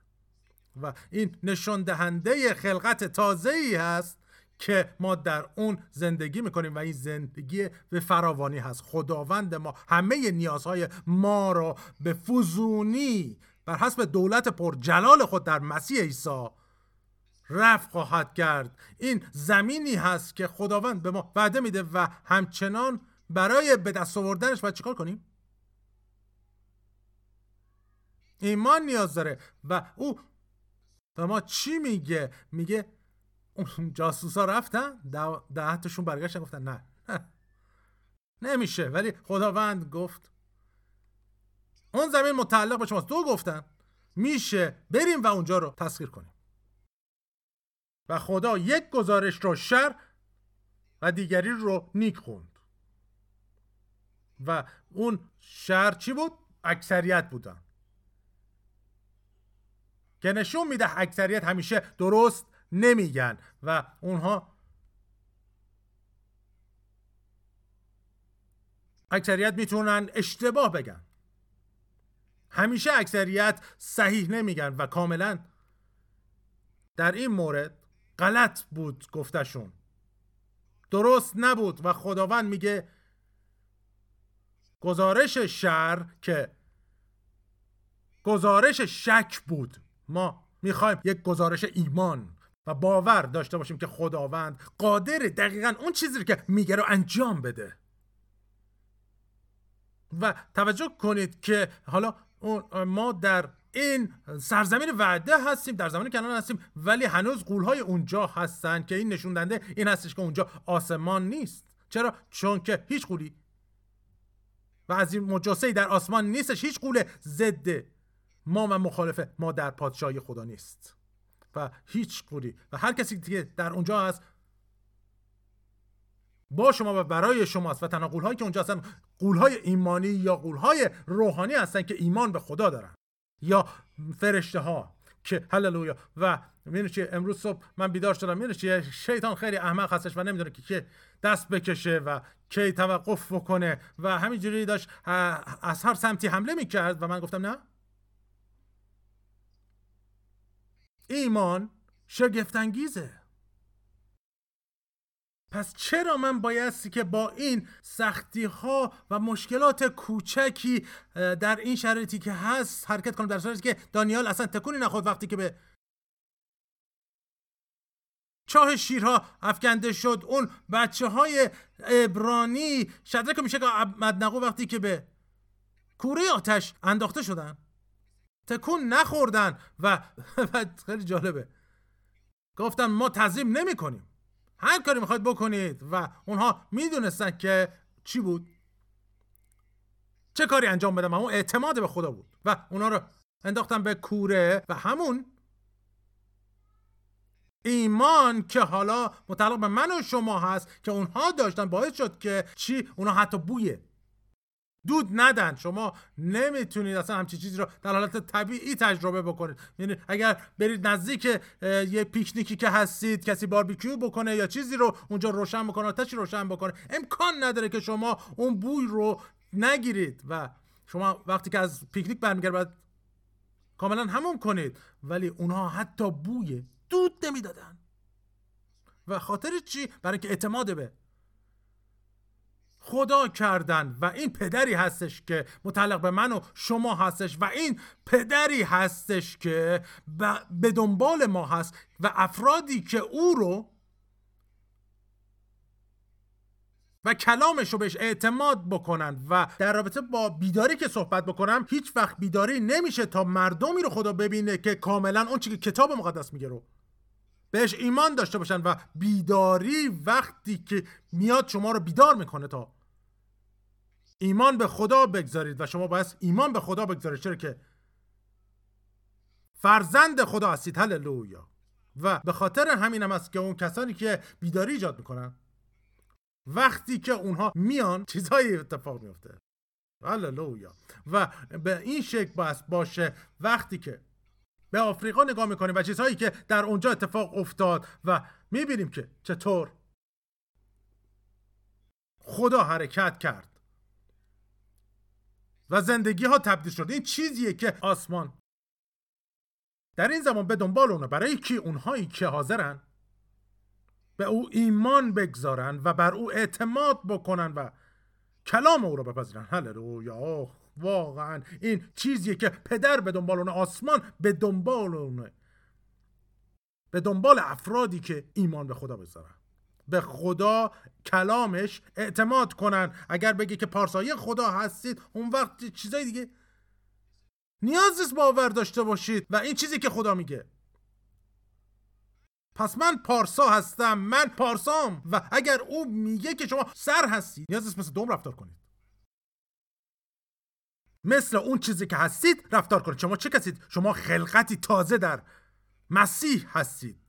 و این نشان دهنده خلقت تازه ای هست که ما در اون زندگی می‌کنیم و این زندگی به فراوانی هست. خداوند ما همه نیازهای ما را به فزونی بر حسب دولت پر جلال خود در مسیح عیسی رفع خواهد کرد. این زمینی هست که خداوند به ما وعده میده و همچنان برای به دست آوردنش باید چیکار کنیم؟ ایمان نیاز داره و او به ما چی میگه؟ میگه اون جاسوس ها رفتن؟ ده تاشون برگشتن گفتن نه. نمیشه. ولی خداوند گفت اون زمین متعلق به شماست. دو گفتن. میشه بریم و اونجا رو تسخیر کنیم. و خدا یک گزارش رو شر و دیگری رو نیک خوند. و اون شر چی بود؟ اکثریت بودن. که نشون میده اکثریت همیشه درست نمیگن و اونها اکثریت می‌تونن اشتباه بگن. همیشه اکثریت صحیح نمیگن و کاملا در این مورد غلط بود گفتشون. درست نبود و خداوند میگه گزارش شر که گزارش شک بود. ما می‌خوایم یک گزارش ایمان و باور داشته باشیم که خداوند قادر دقیقا اون چیزی که میگه رو انجام بده. و توجه کنید که حالا ما در این سرزمین وعده هستیم در زمان کنان هستیم ولی هنوز قولهای اونجا هستن که این نشون دنده این هستش که اونجا آسمان نیست. چرا؟ چون که هیچ قولی و از این مجاسه در آسمان نیستش هیچ قول ضد ما و مخالف ما در پادشاهی خدا نیست. و هیچ قولی و هر کسی که در اونجا هست با شما و برای شماست و تنها قولهایی که اونجا هستن قولهای ایمانی یا قولهای روحانی هستن که ایمان به خدا دارن. یا فرشته ها که هللویا. و می‌دونی چیه امروز صبح من بیدار شدم. می‌دونی چیه شیطان خیلی احمق هستش و نمی‌دونه که که دست بکشه و کی توقف بکنه و همینجوری داشت از هر سمتی حمله می‌کرد و من گفتم نه. ایمان شگفتانگیزه. پس چرا من بایستی که با این سختی ها و مشکلات کوچکی در این شرایطی که هست حرکت کنم در صورتی که دانیال اصلا تکونی نخورد وقتی که به چاه شیرها افکنده شد. اون بچه های ابرانی شدرک میشه که مدنقو وقتی که به کوره آتش انداخته شدن تکون نخوردن و, خیلی جالبه. گفتن ما تظیم نمی کنیم هر کاری می‌خواید بکنید و اونها می‌دونستن که چی بود. چه کاری انجام بدم اون اعتماد به خدا بود و اونا رو انداختن به کوره و همون ایمان که حالا متعلق به من و شما هست که اونها داشتن باعث شد که چی؟ اونها حتی بوی دود ندن. شما نمی‌تونید اصلا همچین چیزی رو در حالت طبیعی تجربه بکنید. یعنی اگر برید نزدیک یه پیکنیکی که هستید کسی باربیکیو بکنه یا چیزی رو اونجا روشن بکنه آتشی روشن بکنه امکان نداره که شما اون بوی رو نگیرید. و شما وقتی که از پیکنیک برمیگردید باید کاملا همون کنید. ولی اونها حتی بوی دود نمی‌دادن. و خاطر چی؟ برای اینکه اعتماد به خدا کردن و این پدری هستش که متعلق به من و شما هستش و این پدری هستش که به دنبال ما هست و افرادی که او رو و کلامش رو بهش اعتماد بکنن و در رابطه با بیداری که صحبت بکنم هیچ وقت بیداری نمیشه تا مردمی رو خدا ببینه که کاملا اون چی که کتاب مقدس میگه رو بهش ایمان داشته باشن و بیداری وقتی که میاد شما رو بیدار می‌کنه تا ایمان به خدا بگذارید و شما باید ایمان به خدا بگذارید. چرا که فرزند خدا هستید. هللویا. و به خاطر همین هم است که اون کسانی که بیداری ایجاد می‌کنن وقتی که اونها میان چیزهایی اتفاق میفته هللویا. و به این شکل باید باشه وقتی که به آفریقا نگاه می‌کنیم و چیزهایی که در اونجا اتفاق افتاد و می‌بینیم که چطور خدا حرکت کرد. و زندگی ها تبدیل شد. این چیزیه که آسمان در این زمان به دنبال اونه برای کی؟ اونهایی که حاضرن. به او ایمان بگذارن و بر او اعتماد بکنن و کلام او رو بپذیرن. هللویا! واقعا این چیزیه که پدر به دنبال اونه آسمان به دنبال اونه به دنبال افرادی که ایمان به خدا بذارن به خدا کلامش اعتماد کنن. اگر بگه که پارسایی خدا هستید اون وقت چیزای دیگه نیاز نیست باور داشته باشید. و این چیزی که خدا میگه. پس من پارسا هستم من پارسام. و اگر او میگه که شما سر هستید نیاز نیست مثل دوم رفتار کنید. مثل اون چیزی که هستید رفتار کنید. شما چه کسید؟ شما خلقتی تازه در مسیح هستید.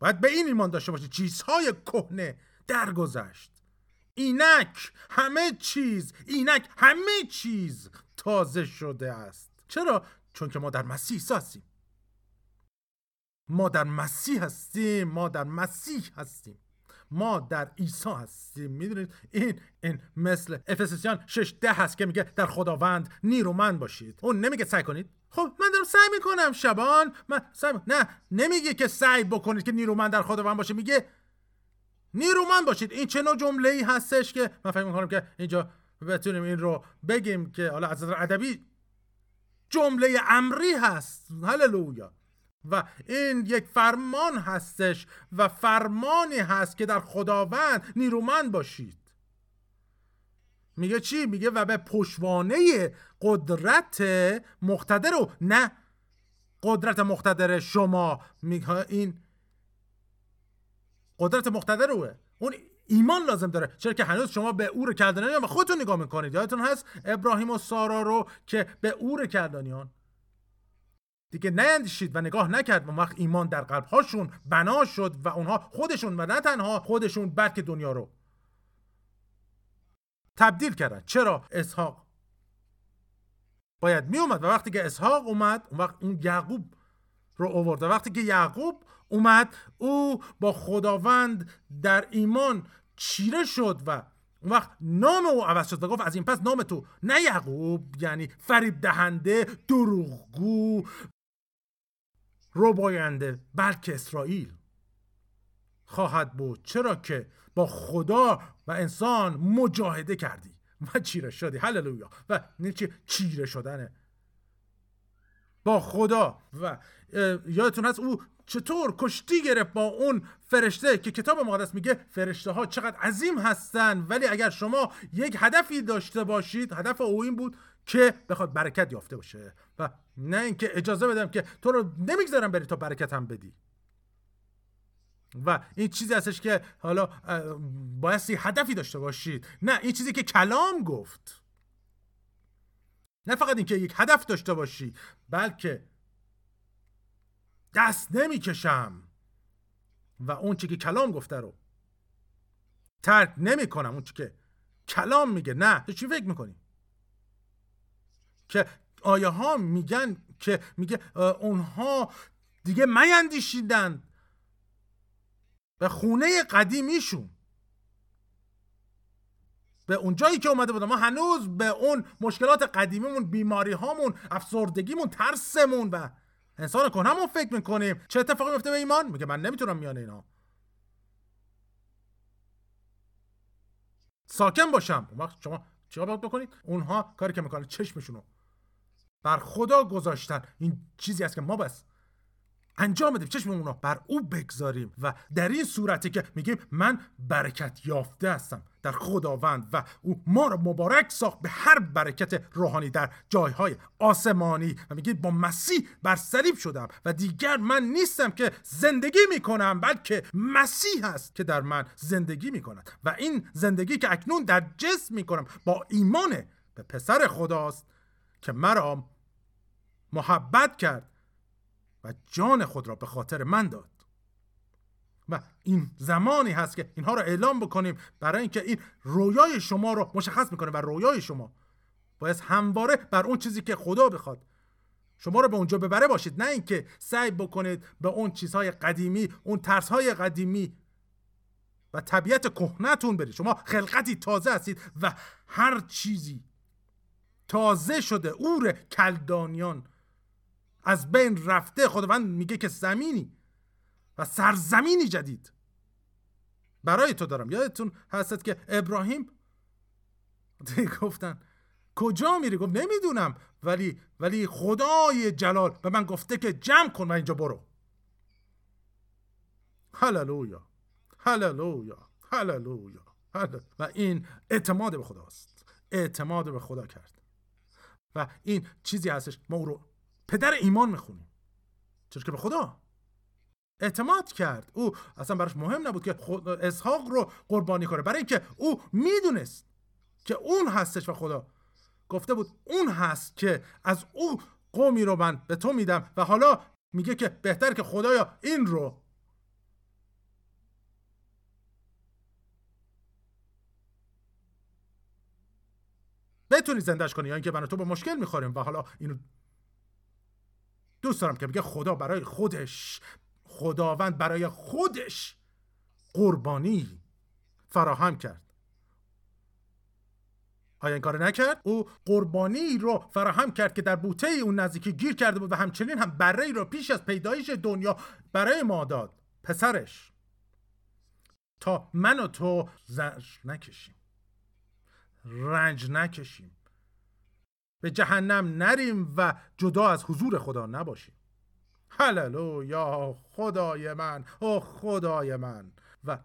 باید به این ایمان داشته باشید چیزهای کهنه درگذشت. اینک همه چیز اینک همه چیز تازه شده است. چرا؟ چون که ما در مسیح هستیم. ما در مسیح هستیم ما در مسیح هستیم. ما در عیسی هستیم. می‌دونید؟ این این مثل افسسیان 6 ده هست که میگه در خداوند نیرومند باشید. اون نمیگه سعی کنید خب من دارم سعی می‌کنم شبان. من سعی نه نمیگه که سعی بکنید که نیرومند در خداوند باشه میگه نیرومند باشید. این چه نوع جمله ای هستش که من فکر می‌کنم که اینجا بتونیم این رو بگیم که حالا از نظر ادبی جمله امری هست. هللویا. و این یک فرمان هستش و فرمانی هست که در خداوند نیرومند باشید. میگه چی؟ میگه و به پشوانه قدرت مقتدر رو نه. قدرت مقتدر شما. میگه این قدرت مقتدر روه. اون ایمان لازم داره. چرا که هنوز شما به اور کردانیان و خودتون نگاه می‌کنید. یادتون هست ابراهیم و سارا رو که به اور کردانیان دیگه نیندیشید و نگاه نکرد. و وقت ایمان در قلبهاشون بنا شد و اونها خودشون و نه تنها خودشون بلکه دنیا رو. تبدیل کردن. چرا؟ اسحاق. باید می اومد و وقتی که اسحاق اومد اون وقت اون یعقوب رو آورد وقتی که یعقوب اومد او با خداوند در ایمان چیره شد و اون وقت نام او عوض شد و گفت از این پس نام تو نه یعقوب یعنی فریب دهنده دروغگو رباینده بلکه اسرائیل. خواهد بود. چرا که با خدا و انسان مجاهده کردی و چیره شدی. هللویا. و چی چیره شدنه. با خدا و یادتون هست او چطور کشتی گرفت با اون فرشته که کتاب مقدس میگه فرشته ها چقدر عظیم هستن. ولی اگر شما یک هدفی داشته باشید هدف او این بود که بخواد برکت یافته باشه. و نه اینکه اجازه بدم که تو رو نمی‌گذارم بری تا برکت هم بدی. و این چیزی هستش که حالا بایستی هدفی داشته باشید. نه این چیزی که کلام گفت. نه فقط اینکه یک هدف داشته باشی بلکه دست نمی‌کشم. و اون چی که کلام گفته رو ترک نمی کنم اون چی که کلام میگه. نه تو چی فکر می‌کنی؟ که آیه ها میگن که میگه اونها دیگه میندیشیدن به خونه قدیمیشون به اون جایی که اومده بودم. ما هنوز به اون مشکلات قدیمیمون بیماری هامون افسردگیمون ترسمون و انسان کنمون فکر می‌کنیم. چه اتفاقی میفته به ایمان؟ میگه من نمی‌تونم میان اینا. ساکن باشم. اون وقت شما چیکار باید بکنید؟ اونها کاری که می‌کنن چشمشونو بر خدا گذاشتن. این چیزی است که ما بس انجام بدیم. چشممون رو بر او بگذاریم. و در این صورتی که میگیم من برکت یافته هستم. در خداوند. و او ما رو مبارک ساخت به هر برکت روحانی در جایهای آسمانی. و میگه با مسیح بر صلیب شدم. و دیگر من نیستم که زندگی می‌کنم بلکه مسیح هست که در من زندگی می‌کند. و این زندگی که اکنون در جسم می‌کنم با ایمان به پسر خداست که مرا محبت کرد. و جان خود را به خاطر من داد. و این زمانی هست که اینها رو اعلام بکنیم برای اینکه این رویای شما رو مشخص می‌کنه و رویای شما باید همواره بر اون چیزی که خدا بخواد شما رو به اونجا ببره باشید. نه اینکه سعی بکنید به اون چیزهای قدیمی اون ترسهای قدیمی و طبیعت کهنتون برید. شما خلقتی تازه هستید و هر چیزی تازه شده. اور کلدانیان. از بین رفته خداوند میگه که زمینی و سرزمینی جدید برای تو دارم. یادتون هستید که ابراهیم گفتن کجا میری؟ گفت نمی‌دونم. ولی ولی خدای جلال به من گفته که جمع کن و اینجا برو. هللویا هللویا هللویا و این اعتماد به خداست. اعتماد به خدا کرد. و این چیزی هستش ما او رو پدر ایمان می‌خونیم. چرا که به خدا. اعتماد کرد. او اصلا براش مهم نبود که اسحاق رو قربانی کنه. برای اینکه او می‌دونست که اون هستش و خدا. گفته بود اون هست که از او قومی رو من به تو میدم و حالا میگه که بهتر که خدایا این رو بتونی زندش کنی یا اینکه من تو به مشکل می‌خوریم و حالا اینو دوست دارم که بگه خدا برای خودش خداوند برای خودش قربانی فراهم کرد. آیا این کار نکرد؟ او قربانی رو فراهم کرد که در بوته اون نزدیکی گیر کرده بود و همچنین هم برای رو پیش از پیدایش دنیا برای ما داد. پسرش تا من و تو زرج نکشیم. رنج نکشیم. به جهنم نریم و جدا از حضور خدا نباشیم. هللویا خدای من او خدای من. و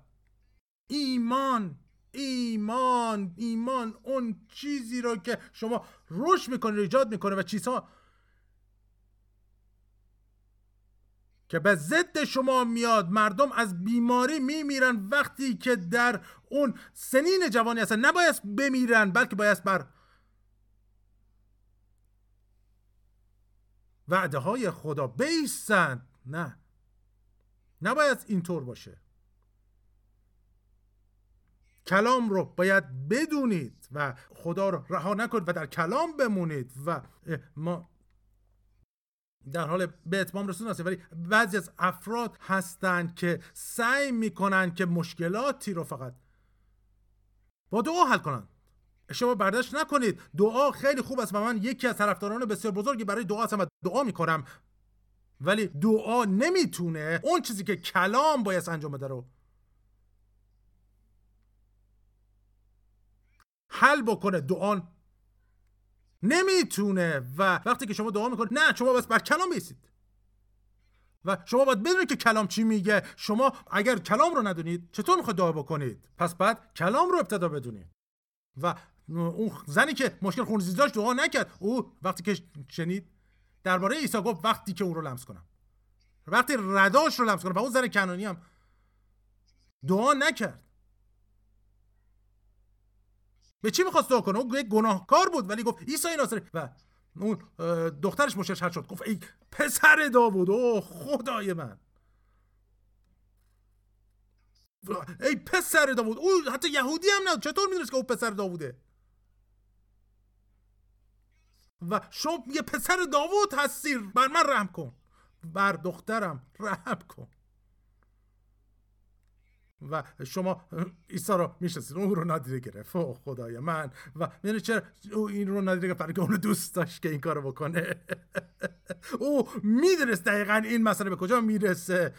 ایمان ایمان ایمان اون چیزی رو که شما روش می‌کنه ایجاد می‌کنه و چیزها که به ضد شما میاد مردم از بیماری میمیرن وقتی که در اون سنین جوانی هستن. نباید بمیرن بلکه باید بر وعده های خدا بیستند نه. نباید اینطور باشه. کلام رو باید بدونید و خدا رو رها نکنید و در کلام بمونید و ما در حال به اتمام رسون هستیم. ولی بعضی از افراد هستند که سعی می‌کنن که مشکلاتی رو فقط با دعا حل کنند شما برداشت نکنید. دعا خیلی خوب است و من یکی از طرفداران بسیار بزرگی برای دعا هستم و دعا می‌کنم. ولی دعا نمی‌تونه اون چیزی که کلام باید انجام بده رو حل بکنه. دعا نمی‌تونه و وقتی که شما دعا می‌کنید نه شما بس بر کلام بیسید و شما باید بدونید که کلام چی میگه. شما اگر کلام رو ندونید چطور می‌خواید دعا بکنید؟ پس بعد کلام رو ابتدا بدونید. و اون زنی که مشکل خونریزی داشت دعا نکرد. او وقتی که شنید درباره عیسی گفت وقتی که او رو لمس کنم. وقتی رداش رو لمس کنم. و اون زن کنانی هم دعا نکرد. به چی می‌خواست دعا کنه؟ اون گناهکار بود ولی گفت عیسی ناصری. و اون دخترش مشش شد. گفت ای پسر داوود او خدای من. ای پسر داوود او حتی یهودی هم نه چطور می‌دونست که او پسر داووده؟ و شما یه پسر داوود هستی بر من رحم کن. بر دخترم رحم کن. و شما عیسی رو می‌شناسید اون رو نادیده گرفت. او خدای من. و می‌دونی چرا؟ او این رو نادیده گرفت که اونو دوست داشت که این کارو بکنه. او می‌دونست دقیقا این مسئله به کجا می‌رسه.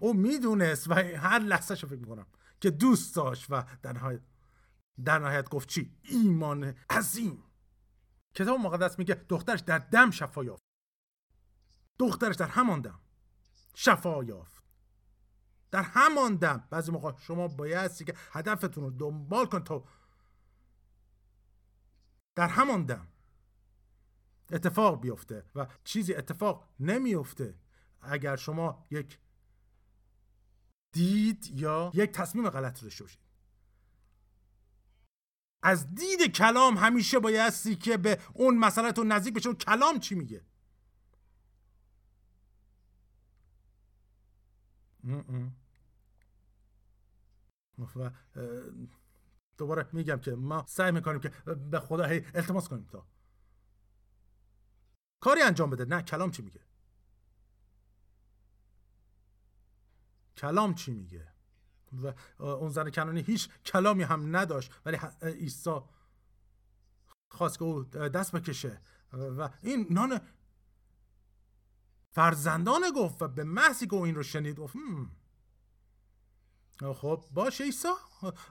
او می‌دونست و هر لحظه شو فکر می‌کنم که دوست داشت و در نهایت در نهایت گفت چی؟ ایمان عظیم. کتاب مقدس میگه دخترش در دم شفا یافت. دخترش در همان دم شفا یافت. در همان دم. بعضی موقع شما بایستی که هدفتون رو دنبال کن تا در همان دم اتفاق بیفته و چیزی اتفاق نمیفته اگر شما یک دید یا یک تصمیم غلط داشته باشید. از دید کلام همیشه بایستی که به اون مسئلهتون نزدیک بشه. کلام چی میگه؟ و دوباره میگم که ما سعی می‌کنیم که به خدا هی التماس کنیم تا. کاری انجام بده. نه کلام چی میگه؟ کلام چی میگه؟ و اون زن کنانی هیچ کلامی هم نداشت ولی عیسی خواست که او دست بکشه. و این نان فرزندانه گفت و به محضی که او این رو شنید گفت خب باش عیسی.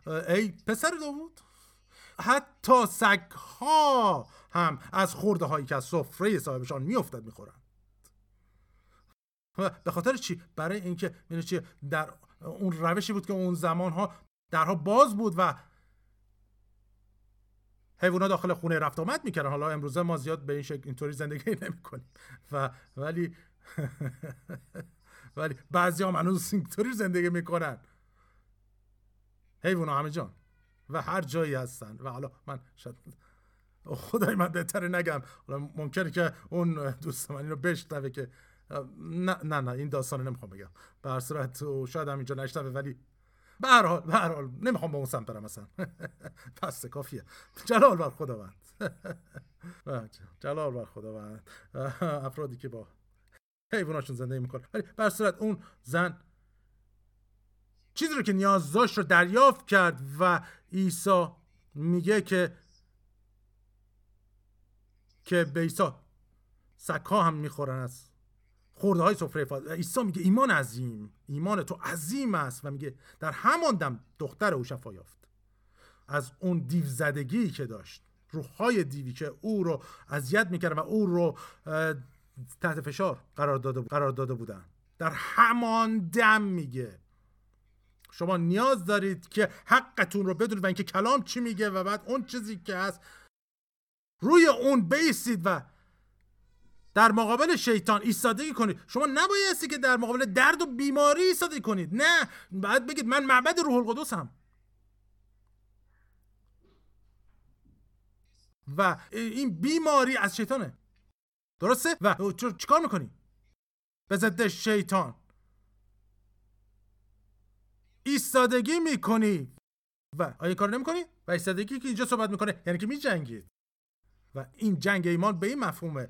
ای پسر داوود. حتی سگ ها هم از خورده هایی که از سفره صاحبشان میافتد می‌خورند. به خاطر چی؟ برای اینکه چی در اون روشی بود که اون زمان ها درها باز بود و حیوانات داخل خونه رفت آمد می‌کردن. حالا امروزه ما زیاد به این شکل اینطوری زندگی نمی‌کنیم. و ولی ولی بعضی هم هنوز اینطوری زندگی می‌کنن. حیوان همه جان. و هر جایی هستن. و حالا من شاید خدای من بهتره نگم. حالا ممکنه که اون دوست من اینو بشنوه که نه نه نه این داستان نمی‌خوام بگم. به هر صورت شاید هم اینجا نشنوه ولی به هر حال به هر حال نمی‌خوام به اون سمت برم مثلا پس کافیه. جلال بر خداوند. جلال بر خداوند. افرادی که با حیواناشون زندگی می‌کنه ولی به صورت اون زن چیزی رو که نیاز داشت رو دریافت کرد و عیسی میگه که که به عیسی سکا هم می‌خورن از خورده های سفره عیسی میگه ایمان عظیم. ایمان تو عظیم است. و میگه در همان دم دختر او شفا یافت. از اون دیو زدگی که داشت روحهای دیوی که او رو اذیت می‌کرد و او رو تحت فشار قرار داده, قرار داده بودن. در همان دم میگه. شما نیاز دارید که حقتون رو بدونید و اینکه کلام چی میگه و بعد اون چیزی که هست روی اون بیستید و در مقابل شیطان ایستادگی کنید. شما نبایستی که در مقابل درد و بیماری ایستادگی کنید. نه. بعد بگید من معبد روح القدسم. و این بیماری از شیطانه. درسته؟ و چیکار می‌کنی؟ به ضد شیطان. ایستادگی می‌کنی. و آیا کار نمی‌کنی؟ و ایستادگی که اینجا صحبت می‌کنه یعنی که میجنگید. و این جنگ ایمان به این مفهومه.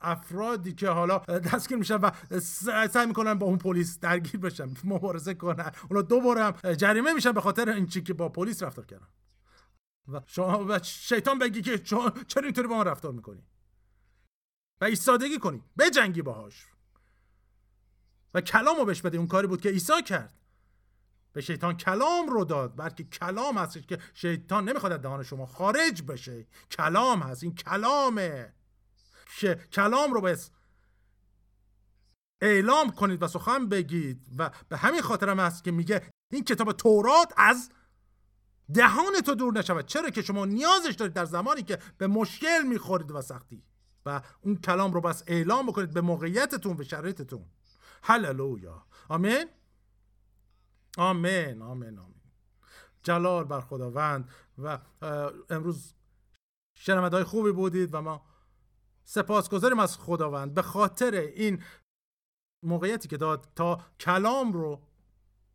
افرادی که حالا دستگیر میشن و سعی می‌کنن با اون پلیس درگیر بشن مبارزه کنن. اونا دوباره هم جریمه میشن به خاطر این چی که با پلیس رفتار کردن. و شما و شیطان بگی که چرا اینطوری با ما رفتار می‌کنی؟ و ایستادگی کنی. جنگی باهاش. و کلامو بهش بده اون کاری بود که عیسی کرد. به شیطان کلام رو داد بلکه کلام هستش که شیطان نمی‌خواد از دهان شما خارج بشه. کلام هست این کلامه. که کلام رو باید اعلام کنید و سخن بگید. و به همین خاطر هم هست که میگه این کتاب تورات از دهان تو دور نشود. چرا که شما نیازش دارید در زمانی که به مشکل می‌خورید و سختی. و اون کلام رو بس اعلام بکنید به موقعیتتون به شرایطتون. هللویا. آمین؟ آمین آمین آمین. جلال بر خداوند و امروز شنونده های خوبی بودید و ما سپاسگزاریم از خداوند. به خاطر این موقعیتی که داد تا کلام رو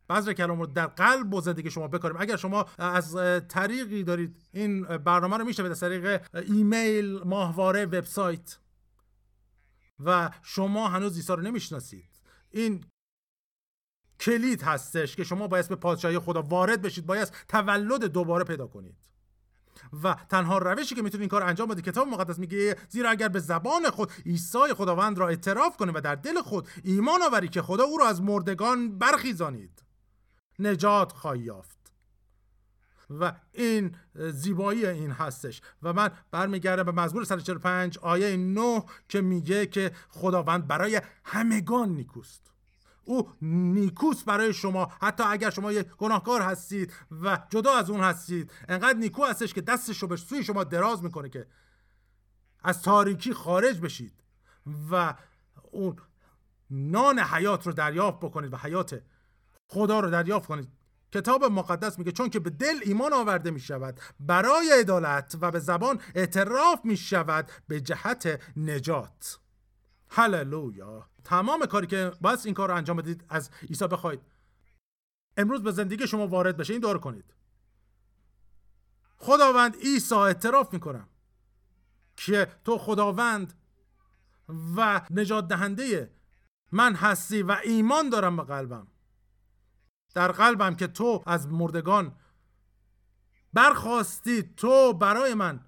بعض کلام رو در قلب و زندگی شما بکاریم. اگر شما از طریقی دارید این برنامه رو میشه از طریق ایمیل ماهواره وبسایت و شما هنوز عیسی رو نمی‌شناسید. این کلید هستش که شما باید به پادشاهی خدا وارد بشید باید تولد دوباره پیدا کنید. و تنها روشی که می‌تونید این کار انجام بدید کتاب مقدس میگه زیرا اگر به زبان خود عیسی خداوند را اعتراف کنید و در دل خود ایمان آوری که خدا او را از مردگان برخیزانید نجات خواهی یافت. و این زیبایی این هستش. و من برمیگردم به مزمور 145 آیه 9 که میگه که خداوند برای همگان نیکوست. او نیکوست برای شما. حتی اگر شما یک گناهکار هستید و جدا از اون هستید انقدر نیکو هستش که دستش رو به سوی شما دراز می‌کنه که از تاریکی خارج بشید و اون نان حیات رو دریافت بکنید و حیات خدا رو دریافت کنید. کتاب مقدس میگه چون که به دل ایمان آورده می شود برای عدالت و به زبان اعتراف می شود به جهت نجات. هللویا. تمام کاری که باید این کار رو انجام بدید از عیسی بخواید. امروز به زندگی شما وارد بشه این دور کنید. خداوند عیسی اعتراف می‌کنم که تو خداوند و نجات دهنده من هستی و ایمان دارم به قلبم. در قلبم که تو از مردگان برخواستی تو برای من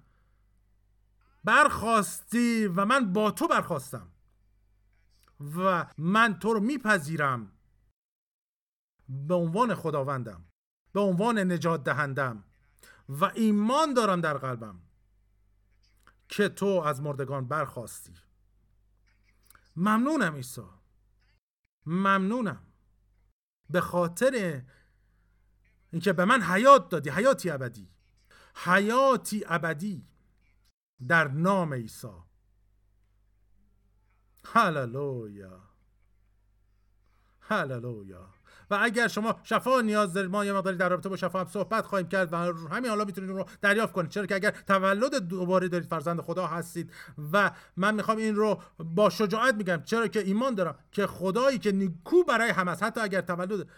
برخواستی و من با تو برخواستم. و من تو رو میپذیرم. به عنوان خداوندم به عنوان نجات دهندم و ایمان دارم در قلبم که تو از مردگان برخواستی. ممنونم عیسی. ممنونم. به خاطر اینکه به من حیات دادی حیاتی ابدی. حیاتی ابدی. در نام عیسی. هللویا. هللویا. و اگر شما شفا نیاز دارید ما یه مقداری در رابطه با شفا هم صحبت خواهیم کرد و همین حالا می‌تونید اون رو دریافت کنید. چرا که اگر تولد دوباره دارید فرزند خدا هستید و من می‌خوام این رو با شجاعت میگم. چرا که ایمان دارم که خدایی که نیکو برای همه است. حتی اگر تولد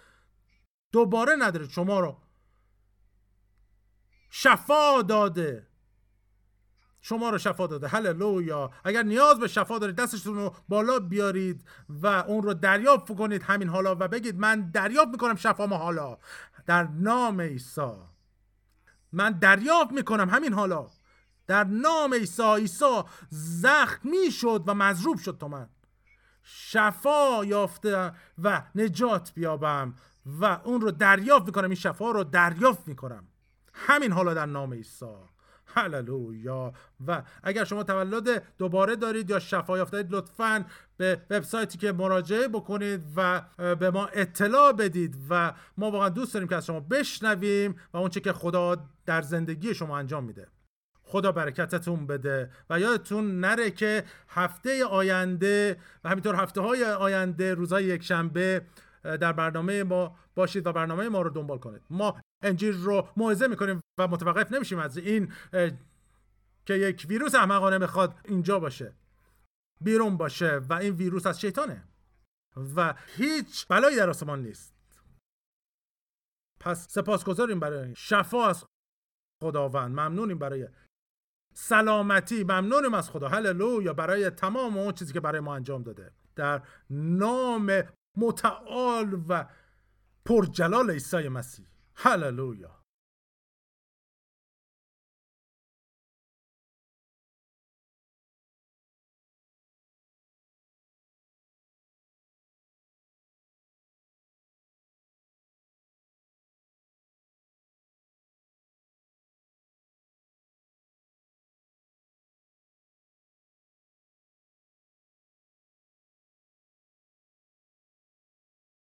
دوباره ندارید شما رو شفا داده. شما رو شفا داده. هللویا. اگر نیاز به شفا دارید دستشون رو بالا بیارید و اون رو دریافت کنید همین حالا و بگید من دریافت می‌کنم شفا ما حالا. در نام عیسی. من دریافت می‌کنم همین حالا. در نام عیسی. عیسی زخمی شد و مضروب شد تو من. شفا یافته و نجات بیابم و اون رو دریافت می‌کنم. این شفا رو دریافت می‌کنم. همین حالا در نام عیسی. هللویا. و اگر شما تولد دوباره دارید یا شفا یافته لطفا به وبسایتی که مراجعه بکنید و به ما اطلاع بدید و ما واقعا دوست داریم که از شما بشنویم و اونچه که خدا در زندگی شما انجام میده. خدا برکتتون بده. و یادتون نره که هفته آینده و همینطور هفته های آینده روزهای یک شنبه در برنامه ما باشید و برنامه ما رو دنبال کنید. ما انجیل رو موعظه می‌کنیم و متوقف نمیشیم از این که یک ویروس احمقانه می‌خواد اینجا باشه بیرون باشه و این ویروس از شیطانه و هیچ بلایی در آسمان نیست. پس سپاسگزاریم برای شفا از خداوند. ممنونیم برای سلامتی. ممنونیم از خدا. هللویا. برای تمام اون چیزی که برای ما انجام داده. در نام متعال و پرجلال عیسی مسیح. هللویا.